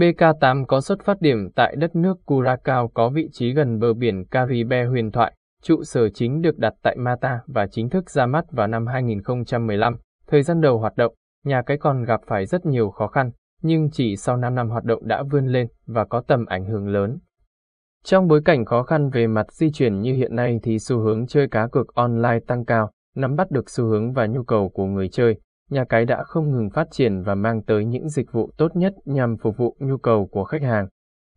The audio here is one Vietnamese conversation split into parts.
BK8 có xuất phát điểm tại đất nước Curacao có vị trí gần bờ biển Caribe huyền thoại, trụ sở chính được đặt tại Mata và chính thức ra mắt vào năm 2015. Thời gian đầu hoạt động, nhà cái còn gặp phải rất nhiều khó khăn, nhưng chỉ sau 5 năm hoạt động đã vươn lên và có tầm ảnh hưởng lớn. Trong bối cảnh khó khăn về mặt di chuyển như hiện nay thì xu hướng chơi cá cược online tăng cao, nắm bắt được xu hướng và nhu cầu của người chơi, nhà cái đã không ngừng phát triển và mang tới những dịch vụ tốt nhất nhằm phục vụ nhu cầu của khách hàng.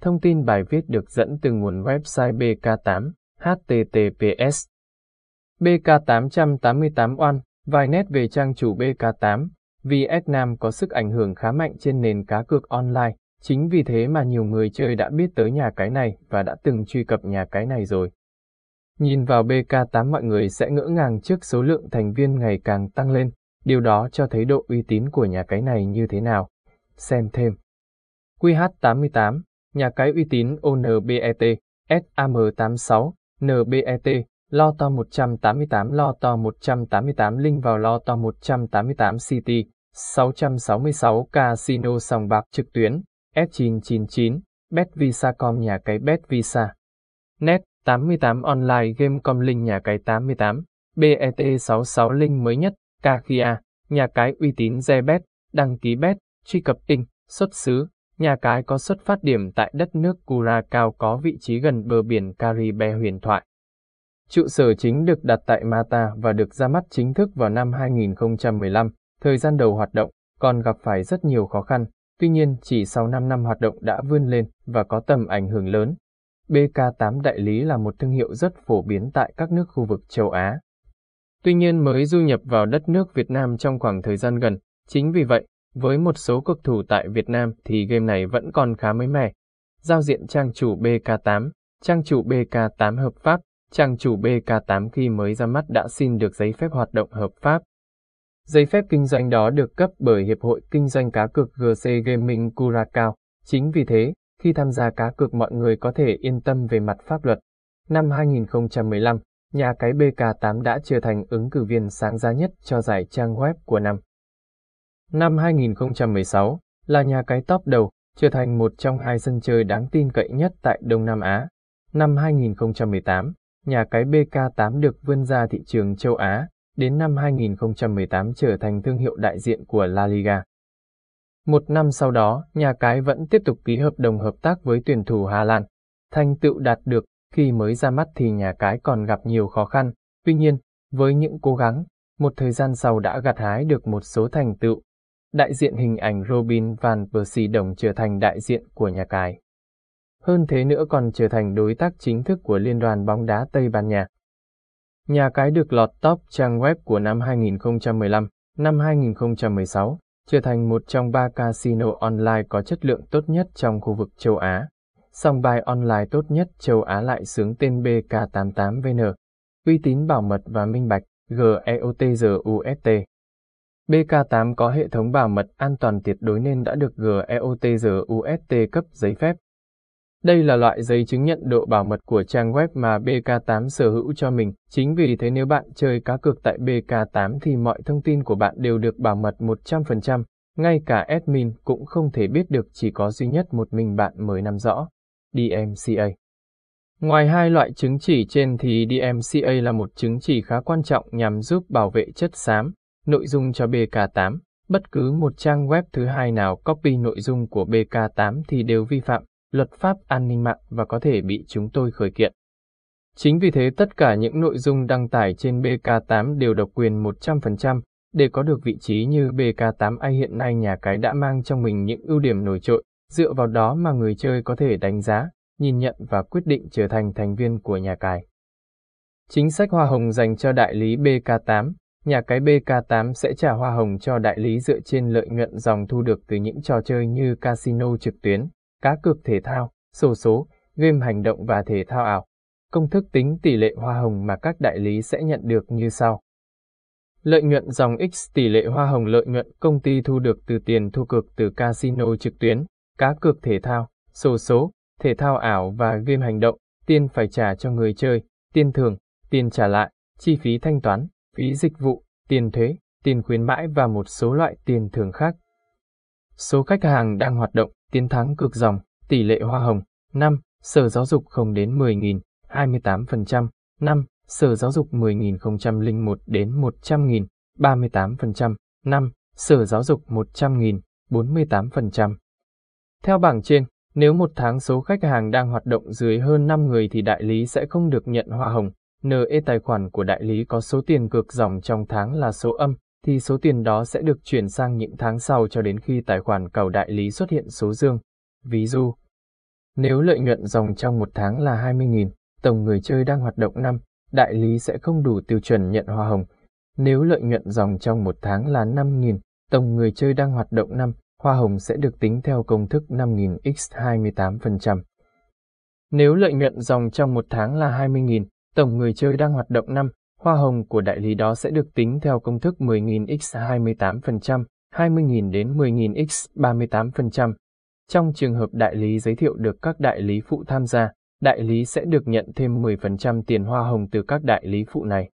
Thông tin bài viết được dẫn từ nguồn website BK8, https BK888 One, vài nét về trang chủ BK8, Vietnam có sức ảnh hưởng khá mạnh trên nền cá cược online, chính vì thế mà nhiều người chơi đã biết tới nhà cái này và đã từng truy cập nhà cái này rồi. Nhìn vào BK8 mọi người sẽ ngỡ ngàng trước số lượng thành viên ngày càng tăng lên, điều đó cho thấy độ uy tín của nhà cái này như thế nào. Xem thêm. QH88, nhà cái uy tín ONBET, SAM86, NBET, lo to 188 lo to 188 link vào lo to 188 City, 666 Casino sòng bạc trực tuyến, S999, Bet Visa.com nhà cái Bet Visa. Net 88 online game.com link nhà cái 88, BET66 link mới nhất, Kakia, nhà cái uy tín Zebet, đăng ký bet, truy cập in, xuất xứ, nhà cái có xuất phát điểm tại đất nước Curacao có vị trí gần bờ biển Caribe huyền thoại. Trụ sở chính được đặt tại Mata và được ra mắt chính thức vào năm 2015, thời gian đầu hoạt động còn gặp phải rất nhiều khó khăn, tuy nhiên chỉ sau 5 năm hoạt động đã vươn lên và có tầm ảnh hưởng lớn. BK8 đại lý là một thương hiệu rất phổ biến tại các nước khu vực châu Á. Tuy nhiên mới du nhập vào đất nước Việt Nam trong khoảng thời gian gần, chính vì vậy, với một số cực thủ tại Việt Nam thì game này vẫn còn khá mới mẻ. Giao diện trang chủ BK8, trang chủ BK8 hợp pháp, trang chủ BK8 khi mới ra mắt đã xin được giấy phép hoạt động hợp pháp. Giấy phép kinh doanh đó được cấp bởi Hiệp hội Kinh doanh cá cược GC Gaming Curacao. Chính vì thế, khi tham gia cá cược mọi người có thể yên tâm về mặt pháp luật. Năm 2015, nhà cái BK8 đã trở thành ứng cử viên sáng giá nhất cho giải trang web của năm. Năm 2016, là nhà cái top đầu, trở thành một trong hai sân chơi đáng tin cậy nhất tại Đông Nam Á. Năm 2018, nhà cái BK8 được vươn ra thị trường châu Á, đến năm 2018 trở thành thương hiệu đại diện của La Liga. Một năm sau đó, nhà cái vẫn tiếp tục ký hợp đồng hợp tác với tuyển thủ Hà Lan. Thành tựu đạt được khi mới ra mắt thì nhà cái còn gặp nhiều khó khăn, tuy nhiên, với những cố gắng, một thời gian sau đã gặt hái được một số thành tựu. Đại diện hình ảnh Robin van Persie đồng trở thành đại diện của nhà cái. Hơn thế nữa còn trở thành đối tác chính thức của Liên đoàn bóng đá Tây Ban Nha. Nhà cái được lọt top trang web của năm 2015, năm 2016, trở thành một trong ba casino online có chất lượng tốt nhất trong khu vực châu Á. Song bài online tốt nhất châu Á lại sướng tên BK88VN, uy tín bảo mật và minh bạch, GEOTGUST. BK8 có hệ thống bảo mật an toàn tuyệt đối nên đã được GEOTGUST cấp giấy phép. Đây là loại giấy chứng nhận độ bảo mật của trang web mà BK8 sở hữu cho mình. Chính vì thế nếu bạn chơi cá cược tại BK8 thì mọi thông tin của bạn đều được bảo mật 100%, ngay cả admin cũng không thể biết được chỉ có duy nhất một mình bạn mới nắm rõ. DMCA Ngoài hai loại chứng chỉ trên thì DMCA là một chứng chỉ khá quan trọng nhằm giúp bảo vệ chất xám, nội dung cho BK8. Bất cứ một trang web thứ hai nào copy nội dung của BK8 thì đều vi phạm luật pháp an ninh mạng và có thể bị chúng tôi khởi kiện. Chính vì thế tất cả những nội dung đăng tải trên BK8 đều độc quyền 100%, để có được vị trí như BK8 AI hiện nay nhà cái đã mang trong mình những ưu điểm nổi trội, dựa vào đó mà người chơi có thể đánh giá, nhìn nhận và quyết định trở thành thành viên của nhà cái. Chính sách hoa hồng dành cho đại lý BK8 Nhà cái BK8 sẽ trả hoa hồng cho đại lý dựa trên lợi nhuận dòng thu được từ những trò chơi như casino trực tuyến, cá cược thể thao, sổ số, game hành động và thể thao ảo. Công thức tính tỷ lệ hoa hồng mà các đại lý sẽ nhận được như sau. Lợi nhuận dòng X tỷ lệ hoa hồng lợi nhuận công ty thu được từ tiền thu cược từ casino trực tuyến, cá cược thể thao, sổ số, thể thao ảo và game hành động, tiền phải trả cho người chơi, tiền thưởng, tiền trả lại, chi phí thanh toán, phí dịch vụ, tiền thuế, tiền khuyến mãi và một số loại tiền thưởng khác. Số khách hàng đang hoạt động, tiến thắng cực dòng, tỷ lệ hoa hồng, 5, Sở Giáo dục không đến 10.000, 28%, 5, Sở Giáo dục 10.001 đến 100.000, 38%, 5, Sở Giáo dục 100.000, 48%. Theo bảng trên, nếu một tháng số khách hàng đang hoạt động dưới hơn 5 người thì đại lý sẽ không được nhận hoa hồng. NE tài khoản của đại lý có số tiền cược dòng trong tháng là số âm, thì số tiền đó sẽ được chuyển sang những tháng sau cho đến khi tài khoản cầu đại lý xuất hiện số dương. Ví dụ, nếu lợi nhuận dòng trong một tháng là 20.000, tổng người chơi đang hoạt động năm, đại lý sẽ không đủ tiêu chuẩn nhận hoa hồng. Nếu lợi nhuận dòng trong một tháng là 5.000, tổng người chơi đang hoạt động năm, hoa hồng sẽ được tính theo công thức 5.000 x 28%. Nếu lợi nhuận dòng trong một tháng là 20.000, tổng người chơi đang hoạt động năm, hoa hồng của đại lý đó sẽ được tính theo công thức 10.000 x 28%, 20.000 đến 10.000 x 38%. Trong trường hợp đại lý giới thiệu được các đại lý phụ tham gia, đại lý sẽ được nhận thêm 10% tiền hoa hồng từ các đại lý phụ này.